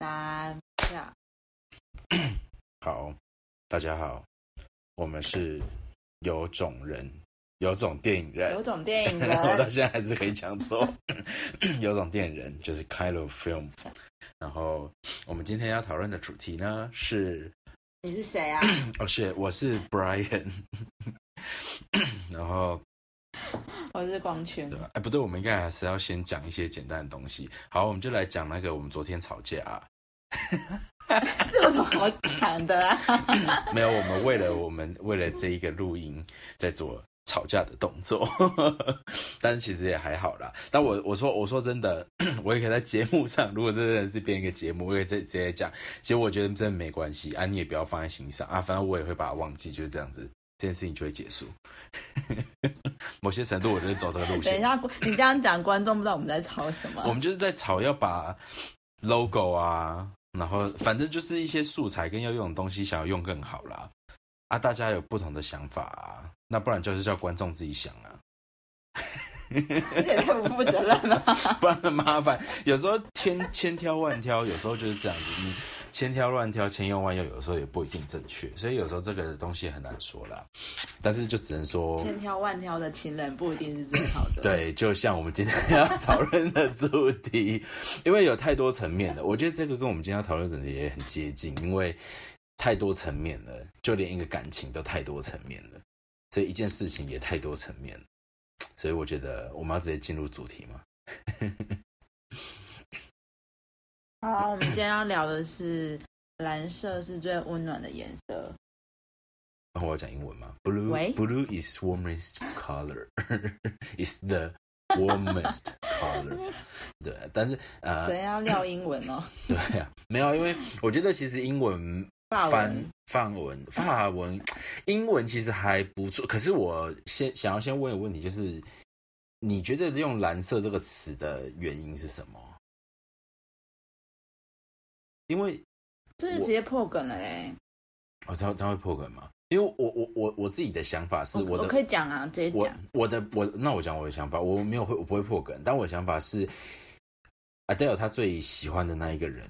三下，好，大家好，我们是有种人，有种电影人，有种电影 人我到，现在还是可以讲错。有种电影人就是 kind of film。然后我们今天要讨论的主题呢是，你是谁啊？哦是我是 Brian，然后我是光圈对。吧？哎不对，我们应该还是要先讲一些简单的东西。好，我们就来讲那个我们昨天吵架、啊。这有什么好讲的啊？没有，我们为了我们为了这一个录音在做吵架的动作，但是其实也还好啦。但我我说我说真的，我也可以在节目上，如果真的是编一个节目，我也可以直直接讲。其实我觉得真的没关系啊，你也不要放在心上啊，反正我也会把它忘记，就是这样子，这件事情就会结束。某些程度，我就是走这个路线。等一下，你这样讲，观众不知道我们在吵什么。我们就是在吵要把 logo 啊，然后反正就是一些素材跟要用的东西，想要用更好啦。啊，大家有不同的想法啊，那不然就是叫观众自己想啊，你也太不负责任了。不然很麻烦。有时候千千挑万挑，有时候就是这样子，你千挑万挑，千用万用，有时候也不一定正确，所以有时候这个东西很难说啦。但是就只能说，千挑万挑的情人不一定是最好的。对，就像我们今天要讨论的主题，因为有太多层面的，我觉得这个跟我们今天要讨论的主题也很接近，因为太多层面了，就连一个感情都太多层面了，所以一件事情也太多层面了，所以我觉得我们要直接进入主题嘛。好，我们今天要聊的是蓝色是最温暖的颜色。然后我要讲英文吗？Blue 喂 blue is warmest color, is the warmest color。对，但是呃等，一下要撂英文哦。对啊，没有，因为我觉得其实英文翻范文、法文、英文其实还不错。可是我先想要先问一个问题，就是你觉得用“蓝色”这个词的原因是什么？因为这是直接破梗了嘞。我这样这样会破梗吗？因为我我我我自己的想法是我的我的可以讲啊，直接讲。我的我那我讲我的想法，我没有会我不会破梗，但我的想法是，Adele 他最喜欢的那一个人，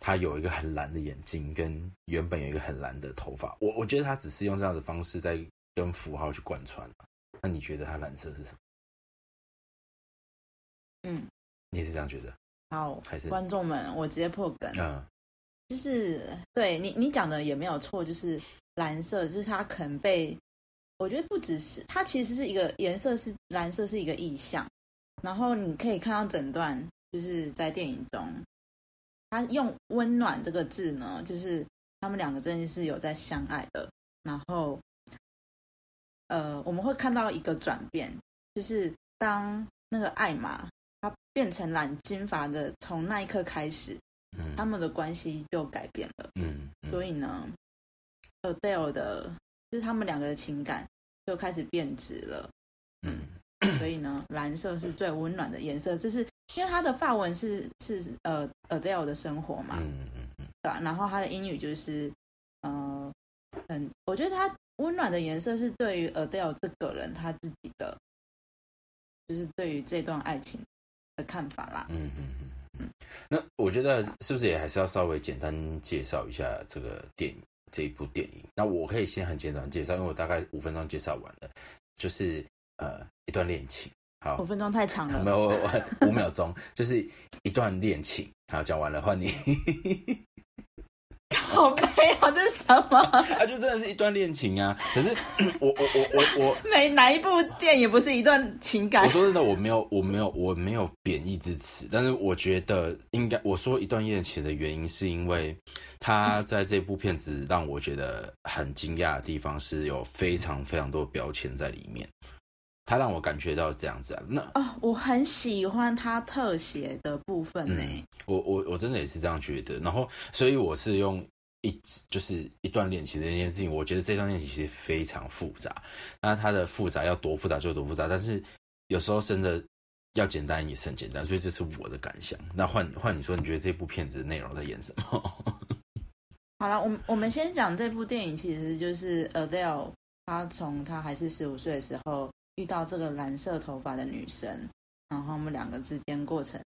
他有一个很蓝的眼睛，跟原本有一个很蓝的头发，我我觉得他只是用这样的方式在跟符号去贯穿那你觉得他蓝色是什么？嗯，你也是这样觉得？好，还是观众们，我直接破梗。嗯就是对你你讲的也没有错，就是蓝色，就是它可能被我觉得不只是它其实是一个颜色是蓝色是一个意象，然后你可以看到整段就是在电影中，他用温暖这个字呢，就是他们两个真的是有在相爱的，然后呃我们会看到一个转变，就是当那个艾玛她变成染金发的，从那一刻开始。嗯他们的关系就改变了。嗯嗯所以呢，Adele 的，就是他们两个的情感就开始变质了。嗯所以呢，蓝色是最温暖的颜色，就是因为他的发文是是呃 Adele 的生活嘛，嗯嗯嗯对吧、然后他的英语就是呃，很，我觉得他温暖的颜色是对于 Adele 这个人他自己的，就是对于这段爱情的看法啦。嗯嗯嗯嗯，那我觉得是不是也还是要稍微简单介绍一下这个电影这一部电影？那我可以先很简单介绍，因为我大概五分钟介绍完了，就是呃一段恋情。好五，分钟太长了，没有五秒钟，就是一段恋情。好，讲完了，换你。好悲啊！这是什么？啊，就真的是一段恋情啊。可是 我我我我我 每哪一部电影不是一段情感我？说真的，我没有，我没有，我没有贬义之词，但是我觉得应该我说一段恋情的原因，是因为他在这部片子让我觉得很惊讶的地方是有非常非常多标签在里面，他让我感觉到这样子啊。那哦，我很喜欢他特写的部分呢。嗯我我我真的也是这样觉得，然后所以我是用一就是一段恋情的这件事情，我觉得这段恋情其实非常复杂，那它的复杂要多复杂就有多复杂，但是有时候真的要简单也是很简单，所以这是我的感想。那换换你说，你觉得这部片子的内容在演什么？好了，我们我们先讲这部电影，其实就是 Adele，她从她还是十五岁的时候遇到这个蓝色头发的女生，然后他们两个之间过程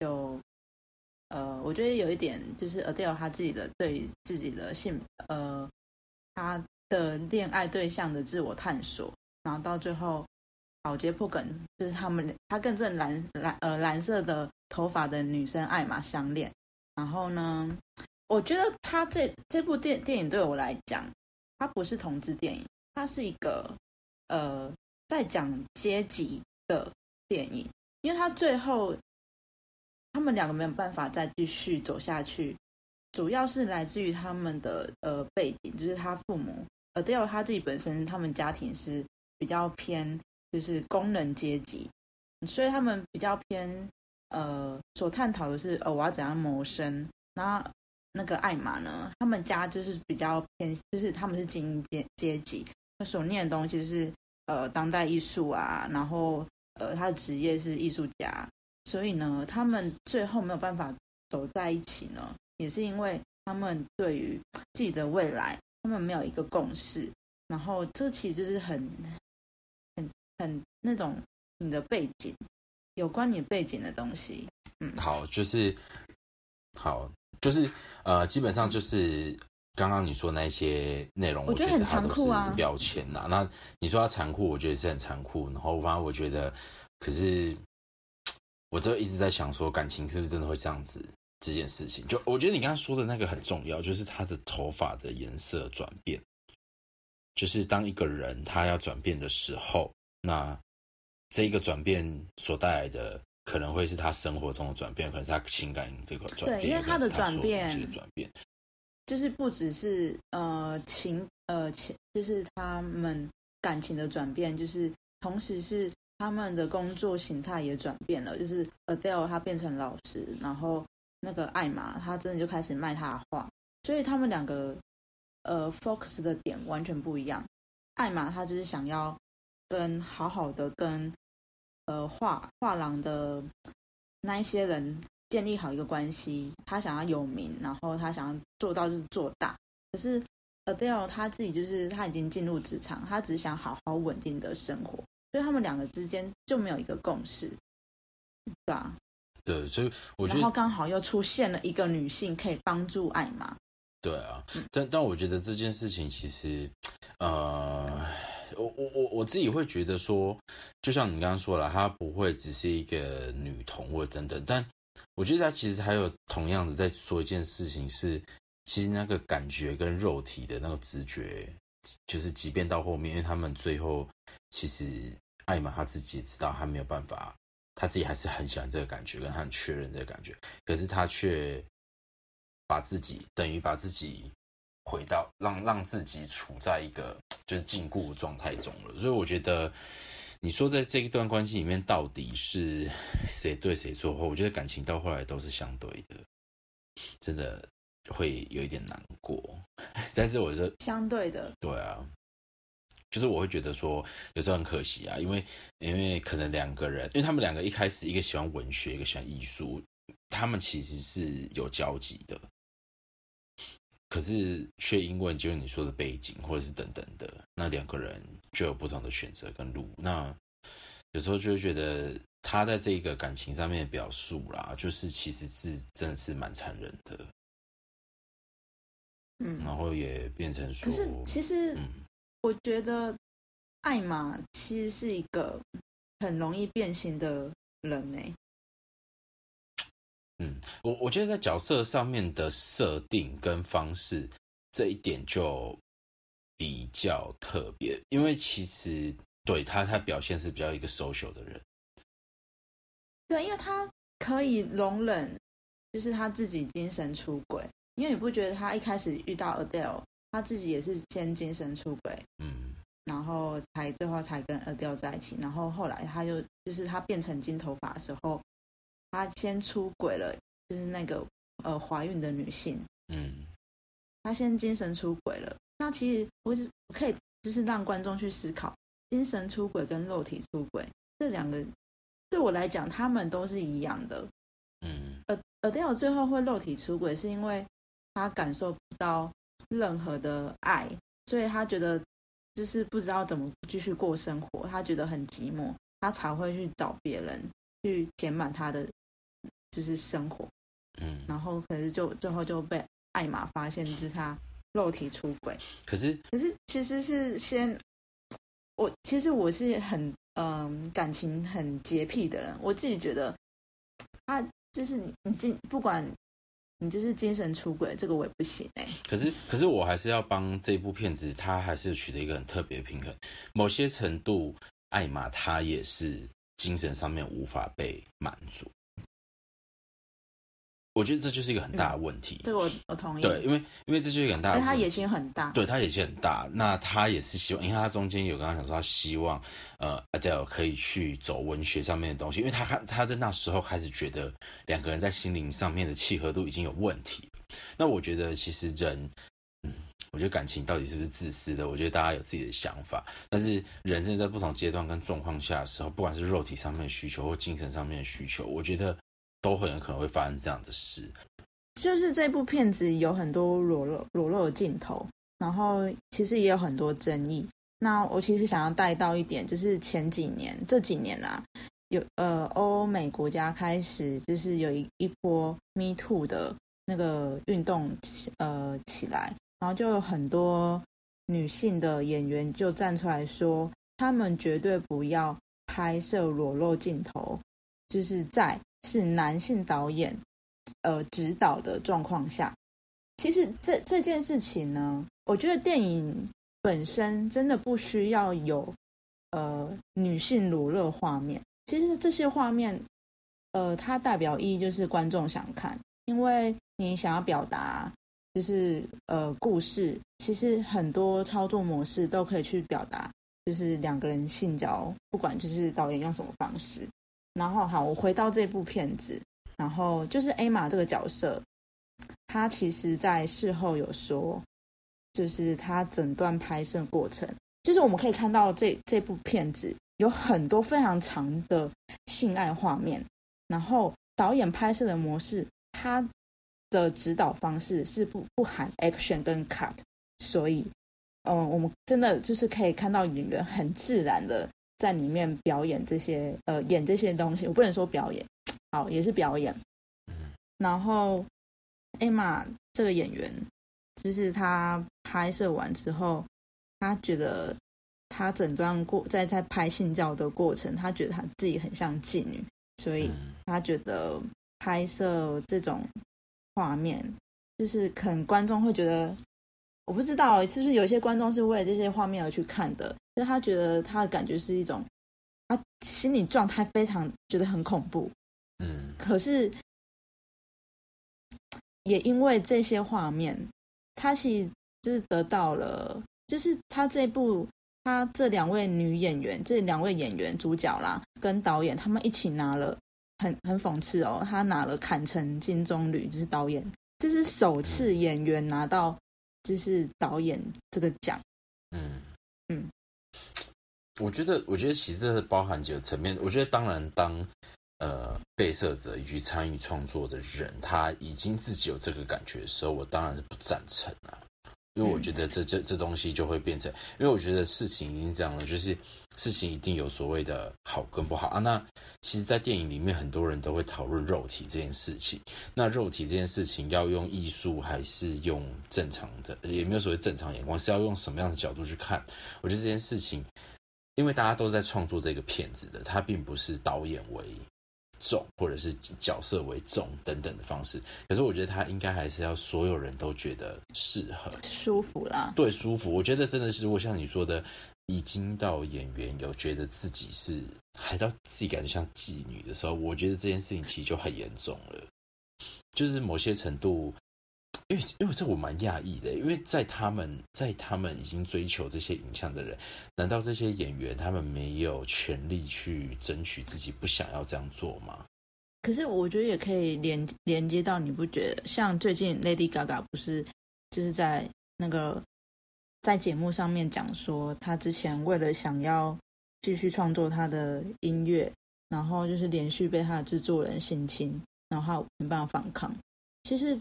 就呃，我觉得有一点就是 Adele 他自己的对自己的性呃他的恋爱对象的自我探索，然后到最后好揭破梗，就是他们他跟这蓝蓝呃蓝色的头发的女生艾玛相恋，然后呢，我觉得他这这部电电影对我来讲，它不是同志电影，它是一个呃在讲阶级的电影，因为他最后。他们两个没有办法再继续走下去，主要是来自于他们的呃背景，就是他父母，Adele 他自己本身，他们家庭是比较偏就是工人阶级，所以他们比较偏呃所探讨的是呃我要怎样谋生。那那个艾玛呢，他们家就是比较偏，就是他们是精英阶阶级，他所念的东西是呃当代艺术啊，然后呃他的职业是艺术家。所以呢，他们最后没有办法走在一起呢，也是因为他们对于自己的未来，他们没有一个共识。然后，这其实就是很、很、很那种你的背景，有关你背景的东西。嗯，好，就是好，就是呃，基本上就是刚刚你说那些内容，我觉得很残酷啊，标签呐。那你说它残酷，我觉得是很残酷。然后，反正我觉得，可是。我就一直在想，说感情是不是真的会这样子？这件事情，就我觉得你刚刚说的那个很重要，就是他的头发的颜色转变，就是当一个人他要转变的时候，那这一个转变所带来的，可能会是他生活中的转变，可能是他情感这个转变，对，因为他的转变，转变，就是不只是呃情呃情，就是他们感情的转变，就是同时是。他们的工作形态也转变了，就是 Adele 她变成老师，然后那个艾玛她真的就开始卖她的画，所以他们两个呃 focus 的点完全不一样。艾玛她就是想要跟好好的跟呃画画廊的那一些人建立好一个关系，她想要有名，然后她想要做到就是做大。可是 Adele 她自己就是她已经进入职场，她只想好好稳定的生活。所以他们两个之间就没有一个共识，对吧？对，所以我觉得，然后刚好又出现了一个女性可以帮助艾玛。对啊，但但我觉得这件事情其实，呃，我我我我自己会觉得说，就像你刚刚说了，她不会只是一个女童或等等，但我觉得她其实还有同样的在说一件事情，是其实那个感觉跟肉体的那个直觉。就是即便到后面，因为他们最后其实艾玛他自己也知道他没有办法，他自己还是很喜欢这个感觉，跟他很确认这个感觉，可是他却把自己等于把自己回到让让自己处在一个 就是禁锢状态中了。所以我觉得你说在这一段关系里面到底是谁对谁错，我觉得感情到后来都是相对的，真的。会有一点难过，但是我是相对的，对啊，就是我会觉得说有时候很可惜啊，因为因为可能两个人，因为他们两个一开始一个喜欢文学，一个喜欢艺术，他们其实是有交集的，可是却因为就是你说的背景或者是等等的，那两个人就有不同的选择跟路，那有时候就会觉得他在这个感情上面的表述啦，就是其实是真的是蛮残忍的。嗯，然后也变成说，可是其实，我觉得艾玛其实是一个很容易变形的人呢。嗯，我我觉得在角色上面的设定跟方式这一点就比较特别，因为其实对他他表现是比较一个 social 的人。对，因为他可以容忍，就是他自己精神出轨。因为你不觉得他一开始遇到 Adele，他自己也是先精神出轨，嗯，然后才最后才跟 Adele 在一起，然后后来他又就是他变成金头发的时候，他先出轨了，就是那个呃怀孕的女性，嗯，他先精神出轨了。那其实我是可以就是让观众去思考，精神出轨跟肉体出轨这两个对我来讲，他们都是一样的，嗯，Adele 最后会肉体出轨是因为。他感受不到任何的爱，所以他觉得就是不知道怎么继续过生活，他觉得很寂寞，他才会去找别人去填满他的就是生活。嗯，然后可是就最后就被艾玛发现，就是他肉体出轨。可是可是其实是先，我其实我是很嗯、感情很洁癖的人，我自己觉得他就是你你进不管你就是精神出轨，这个我也不行哎、可是，可是我还是要帮这部片子，它还是取得一个很特别的平衡。某些程度，艾玛她也是精神上面无法被满足。我觉得这就是一个很大的问题。这个我我同意。对，因为因为这就是一个很大的问题。他野心很大。对他野心很大，那他也是希望，因为他中间有跟他讲说，他希望呃 Adele 可以去走文学上面的东西，因为他他他在那时候开始觉得两个人在心灵上面的契合度已经有问题。那我觉得其实人，嗯，我觉得感情到底是不是自私的，我觉得大家有自己的想法，但是人真的在不同阶段跟状况下的时候，不管是肉体上面的需求或精神上面的需求，我觉得都很有可能会发生这样的事。就是这部片子有很多裸露裸露的镜头，然后其实也有很多争议。那我其实想要带到一点，就是前几年这几年啊，有呃欧美国家开始就是有一一波 Me Too 的那个运动呃起来，然后就有很多女性的演员就站出来说，他们绝对不要拍摄裸露镜头，就是在是男性导演呃指导的状况下，其实这这件事情呢，我觉得电影本身真的不需要有呃女性裸露画面。其实这些画面，呃，它代表意义就是观众想看，因为你想要表达就是呃故事，其实很多操作模式都可以去表达，就是两个人性交，不管就是导演用什么方式。然后好，我回到这部片子，然后就是艾玛这个角色，她其实在事后有说，就是她整段拍摄过程，就是我们可以看到这这部片子有很多非常长的性爱画面，然后导演拍摄的模式，他的指导方式是不不含 action 跟 cut，所以，嗯，我们真的就是可以看到演员很自然的在里面表演这些呃演这些东西，我不能说表演，好也是表演。然后艾玛这个演员，就是他拍摄完之后，他觉得他整段过在在拍性教的过程，他觉得他自己很像妓女，所以嗯他觉得拍摄这种画面，就是可能观众会觉得，我不知道是不是有些观众是为了这些画面而去看的，就是他觉得他的感觉是一种，他心理状态非常觉得很恐怖，嗯。可是也因为这些画面，他其实就是得到了，就是他这部他这两位女演员，这两位演员主角啦，跟导演他们一起拿了很很讽刺哦，他拿了坎城金棕榈，就是导演，这是首次演员拿到就是导演这个奖。嗯嗯，我觉得，我觉得其实这包含几个层面。我觉得，当然当，呃被摄者以及参与创作的人，他已经自己有这个感觉的时候，我当然是不赞成啊。因为我觉得这这这东西就会变成，因为我觉得事情已经这样了，就是事情一定有所谓的好跟不好啊。那其实，在电影里面，很多人都会讨论肉体这件事情。那肉体这件事情要用艺术还是用正常的，也没有所谓正常眼光，是要用什么样的角度去看？我觉得这件事情，因为大家都在创作这个片子的，它并不是导演为重，或者是角色为重等等的方式。可是我觉得他应该还是要所有人都觉得适合，舒服啦，对，舒服。我觉得真的是，如果像你说的，已经到演员有觉得自己是还到自己感觉像妓女的时候，我觉得这件事情其实就很严重了。就是某些程度，因为因为这我蛮讶异的，因为在他们在他们已经追求这些影像的人，难道这些演员他们没有权利去争取自己不想要这样做吗？可是我觉得也可以连连接到，你不觉得像最近 Lady Gaga 不是就是在那个在节目上面讲说，她之前为了想要继续创作她的音乐，然后就是连续被她的制作人性侵，然后她没办法反抗。其实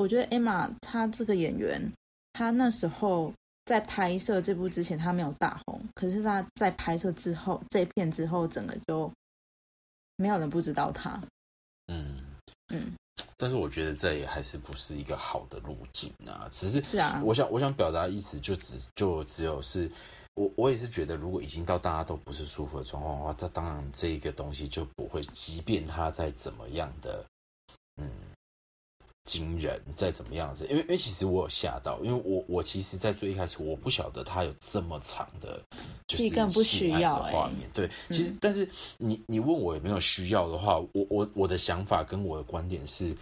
我觉得 Emma 她这个演员，她那时候在拍摄这部之前，她没有大红，可是她在拍摄之后，这片之后，整个就没有人不知道她。嗯嗯，但是我觉得这也还是不是一个好的路径啊。只是是啊，我想我想表达意思就只就只有是，我我也是觉得，如果已经到大家都不是舒服的状况的话，那当然这个东西就不会，即便他再怎么样的，嗯。惊人，再怎么样子，因为因为其实我有吓到，因为我我其实，在最一开始我不晓得他有这么长的，就是更不需要画面。对，其实但是你你问我有没有需要的话，我我我的想法跟我的观点是，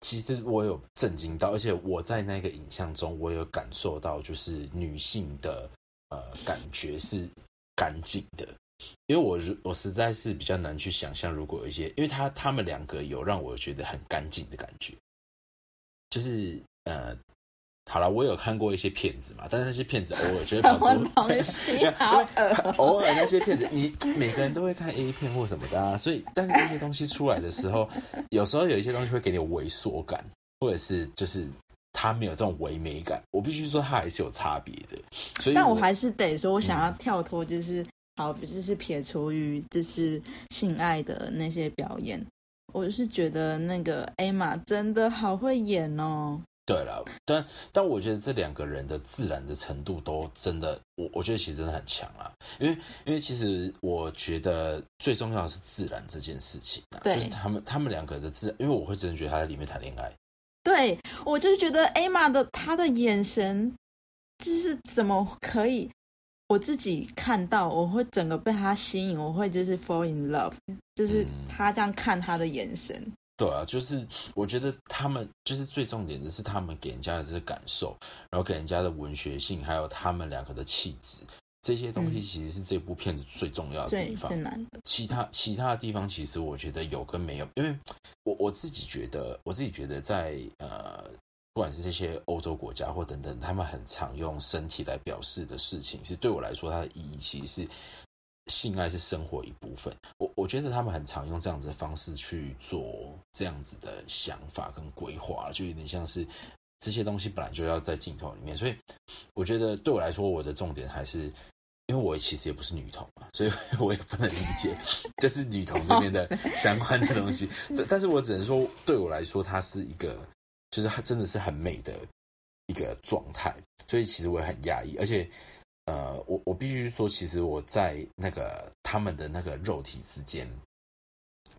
其实我有震惊到，而且我在那个影像中，我有感受到，就是女性的呃感觉是干净的，因为我我实在是比较难去想象，如果有一些，因为他他们两个有让我觉得很干净的感觉。就是呃，好了，我有看过一些片子嘛，但是那些片子 偶尔就会跑出东西，好偶尔那些片子，你每个人都会看 A 片或什么的啊，所以但是那些东西出来的时候，有时候有一些东西会给你猥琐感，或者是就是它没有这种唯美感。我必须说，它还是有差别的。所以，但我还是得说，我想要跳脱，就是好，不是是撇除于就是性爱的那些表演。我是觉得那个艾玛真的好会演哦。对了，但但我觉得这两个人的自然的程度都真的，我我觉得其实真的很强啊。因为因为其实我觉得最重要的是自然这件事情啊，就是他们他们两个的自然，因为我会真的觉得他在里面谈恋爱。对，我就是觉得艾玛的他的眼神，就是怎么可以。我自己看到，我会整个被他吸引，我会就是 fall in love，就是他这样看他的眼神。对啊，就是我觉得他们就是最重点的是他们给人家的这个感受，然后给人家的文学性，还有他们两个的气质，这些东西其实是这部片子最重要的地方。最难的。其他其他的地方，其实我觉得有跟没有，因为我我自己觉得，我自己觉得在呃。不管是这些欧洲国家或等等，他们很常用身体来表示的事情，是对我来说，它的意义其实是性爱是生活一部分。我我觉得他们很常用这样子的方式去做这样子的想法跟规划，就有点像是这些东西本来就要在镜头里面。所以我觉得对我来说，我的重点还是，因为我其实也不是女同嘛，所以 我也不能理解就是女同这边的相关的东西。但是我只能说，对我来说，它是一个。就是它真的是很美的一个状态，所以其实我也很压抑，而且，呃，我我必须说，其实我在那个他们的那个肉体之间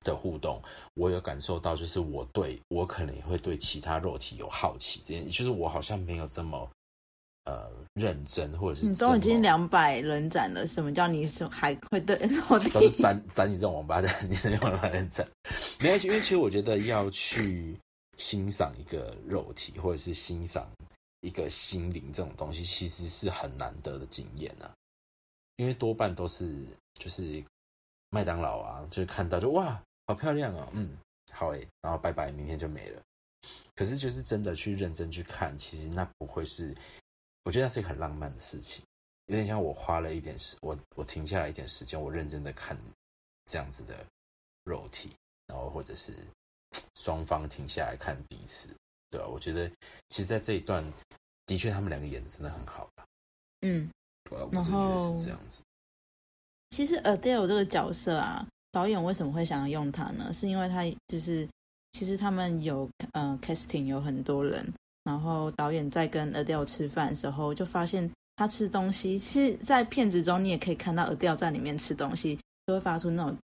的互动，我有感受到，就是我对我可能也会对其他肉体有好奇，这件就是我好像没有这么呃认真，或者是你都已经两百人展了，什么叫你还会对肉体？都是展展你这种王八蛋，你用两百人展，没有，因为其实我觉得要去。欣赏一个肉体，或者是欣赏一个心灵这种东西，其实是很难得的经验啊。因为多半都是就是麦当劳啊，就是看到就哇，好漂亮哦，嗯，好诶，然后拜拜，明天就没了。可是就是真的去认真去看，其实那不会是，我觉得那是一个很浪漫的事情，有点像我花了一点时，我我停下来一点时间，我认真的看这样子的肉体，然后或者是。双方停下来看彼此，对啊？我觉得，其实，在这一段，的确，他们两个演的真的很好吧？嗯，然后是这样子。其实，Adele 这个角色啊，导演为什么会想要用他呢？是因为他就是，其实他们有呃 casting 有很多人，然后导演在跟 Adele 吃饭的时候，就发现他吃东西，其实，在片子中你也可以看到 Adele 在里面吃东西，就会发出那种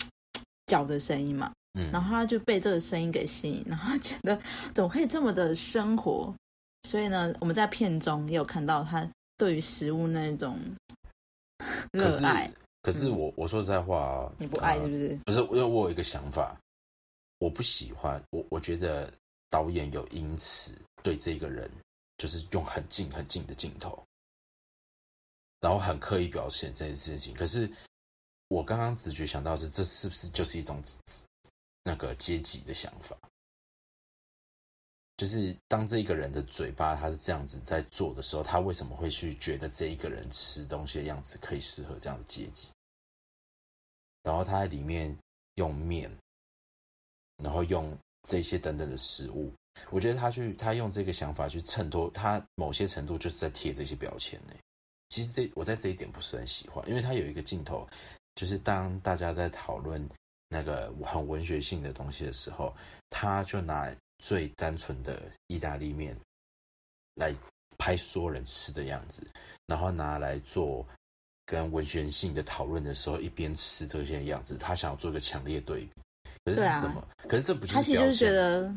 嚼的声音嘛。然后他就被这个声音给吸引，然后觉得怎么可以这么的生活？所以呢，我们在片中也有看到他对于食物那种热爱。可是我我说实在话，你不爱是不是？不是，因为我有一个想法，我不喜欢我，我觉得导演有因此对这个人就是用很近很近的镜头，然后很刻意表现这件事情。可是我刚刚直觉想到是，这是不是就是一种？那个阶级的想法，就是当这一个人的嘴巴他是这样子在做的时候，他为什么会去觉得这一个人吃东西的样子可以适合这样的阶级？然后他在里面用面，然后用这些等等的食物，我觉得他去他用这个想法去衬托他某些程度就是在贴这些标签呢。其实这我在这一点不是很喜欢，因为他有一个镜头，就是当大家在讨论。那个很文学性的东西的时候，他就拿最单纯的意大利面来拍所有人吃的样子，然后拿来做跟文学性的讨论的时候，一边吃这些样子，他想要做一个强烈对比。可是怎么？可是这不就是他其实就是觉得，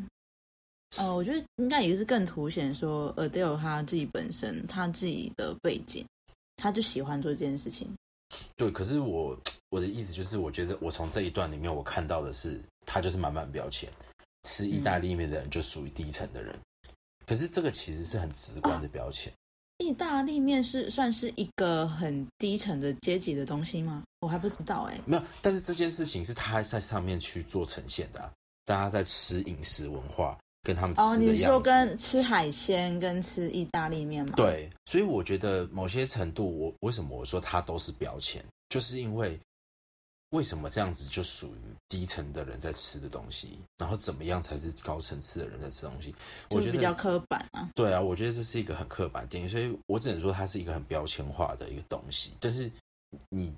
呃，我觉得应该也是更凸显说 Adele 他自己本身他自己的背景，他就喜欢做这件事情。对，可是我我的意思就是，我觉得我从这一段里面我看到的是，他就是满满标签，吃意大利面的人就属于低层的人。可是这个其实是很直观的标签，意大利面是算是一个很低层的阶级的东西吗？我还不知道哎、没有。但是这件事情是他在上面去做呈现的、啊，大家在吃饮食文化跟他们吃哦，你的样子。说跟吃海鲜跟吃意大利面吗？，对，所以我觉得某些程度，我为什么我说它都是标签，就是因为为什么这样子就属于低层的人在吃的东西，然后怎么样才是高层次的人在吃东西？我觉得比较刻板啊。对啊，我觉得这是一个很刻板的电影，所以我只能说它是一个很标签化的一个东西。但是你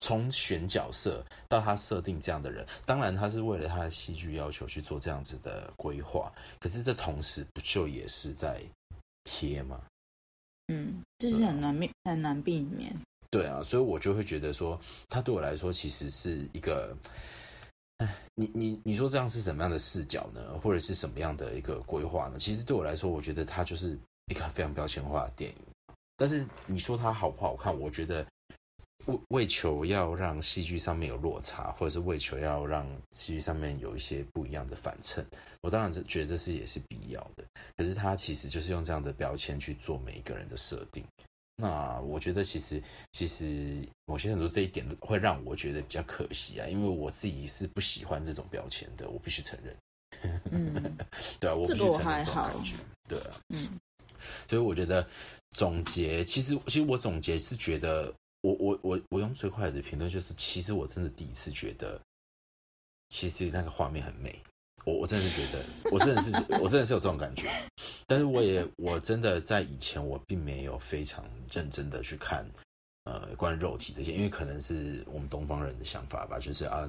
从选角色到他设定这样的人，当然他是为了他的戏剧要求去做这样子的规划，可是这同时不就也是在贴吗？嗯，就是很难避很难避免。对啊，所以我就会觉得说，他对我来说其实是一个，哎，你你你说这样是什么样的视角呢？或者是什么样的一个规划呢？其实对我来说，我觉得它就是一个非常标签化的电影。但是你说它好不好看？我觉得为为求要让戏剧上面有落差，或者是为求要让戏剧上面有一些不一样的反衬，我当然是觉得这是也是必要的。可是它其实就是用这样的标签去做每一个人的设定。那我觉得其实其实某些程度这一点会让我觉得比较可惜啊，因为我自己是不喜欢这种标签的，我必须承认。嗯对啊，我必须承认这种感觉。对啊，嗯，所以我觉得总结，其实其实我总结是觉得，我我我我用最快的评论就是，其实我真的第一次觉得，其实那个画面很美。我我真的是觉得，我真的是我真的是有这种感觉，但是我也我真的在以前我并没有非常认真的去看，呃，关于肉体这些，因为可能是我们东方人的想法吧，就是啊，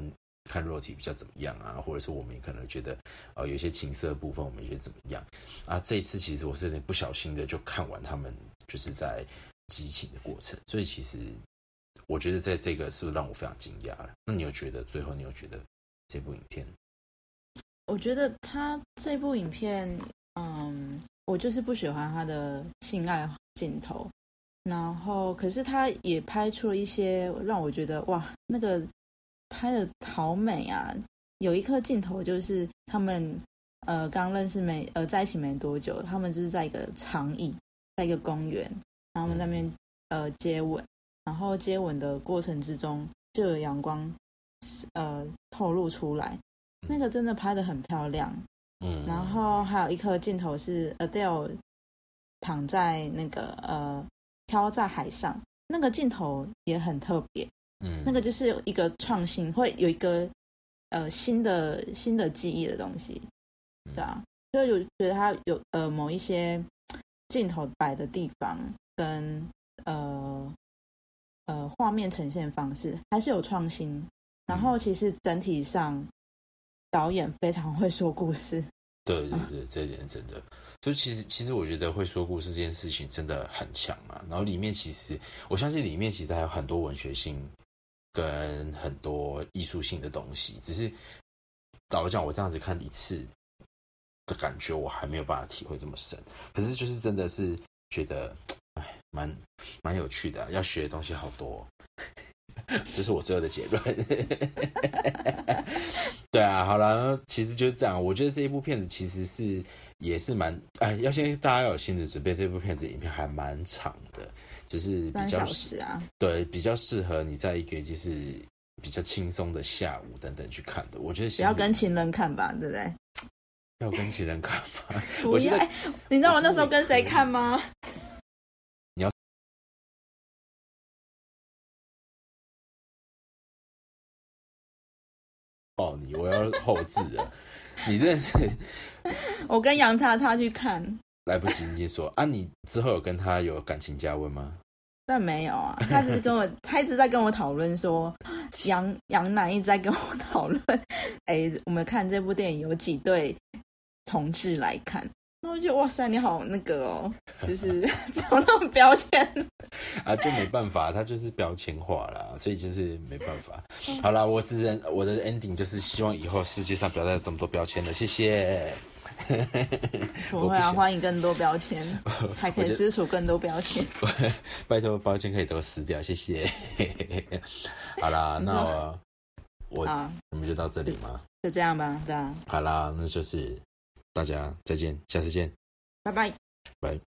看肉体比较怎么样啊，或者是我们可能觉得，呃，有些情色的部分我们觉得怎么样啊？这一次其实我是有点不小心的就看完他们就是在激情的过程，所以其实我觉得在这个是不是让我非常惊讶了？那你有觉得最后你有觉得这部影片？我觉得他这部影片，嗯，我就是不喜欢他的性爱镜头，然后可是他也拍出了一些让我觉得哇，那个拍的好美啊！有一颗镜头就是他们呃刚认识没呃在一起没多久，他们就是在一个长椅，在一个公园，然后他们在那边呃接吻，然后接吻的过程之中就有阳光呃透露出来。那个真的拍的很漂亮，嗯，然后还有一颗镜头是 Adele 躺在那个呃飘在海上，那个镜头也很特别，嗯，那个就是一个创新，会有一个呃新的新的记忆的东西，对啊，就有觉得它有呃某一些镜头摆的地方跟呃呃画面呈现方式还是有创新，然后其实整体上。导演非常会说故事，对对对，这一点真的，就其实其实我觉得会说故事这件事情真的很强啊。然后里面其实我相信里面其实还有很多文学性跟很多艺术性的东西，只是老实讲，我这样子看一次的感觉，我还没有办法体会这么深。可是就是真的是觉得，哎，蛮蛮有趣的、要学的东西好多、这是我最后的结论。对啊，好了，其实就是这样。我觉得这一部片子其实是也是蛮哎，要先大家要有心理准备，这部片子影片还蛮长的，就是比较小时啊，对，比较适合你在一个就是比较轻松的下午等等去看的。我觉得不要跟情人看吧，对不对？要跟情人看吗？不要，哎你知道我那时候跟谁看吗？哦，你我要后置了，你真的是 我跟杨叉叉去看，来不及，你说啊？你之后有跟他有感情加温吗？但没有啊，他只是跟我，他一直在跟我讨论说，杨杨楠一直在跟我讨论，哎，我们看这部电影有几对同志来看，那我觉得哇塞，你好那个哦，就是 找那种标签啊，就没办法，他就是标签化了，所以就是没办法。好了，我只能我的 ending 就是希望以后世界上不要再有这么多标签了，谢谢。不会啊，欢迎更多标签，才可以撕除更多标签。拜托，标签可以都撕掉，谢谢。好啦，那我我我们就到这里吗？就这样吧，对啊。好啦，那就是大家再见，下次见，拜拜，拜。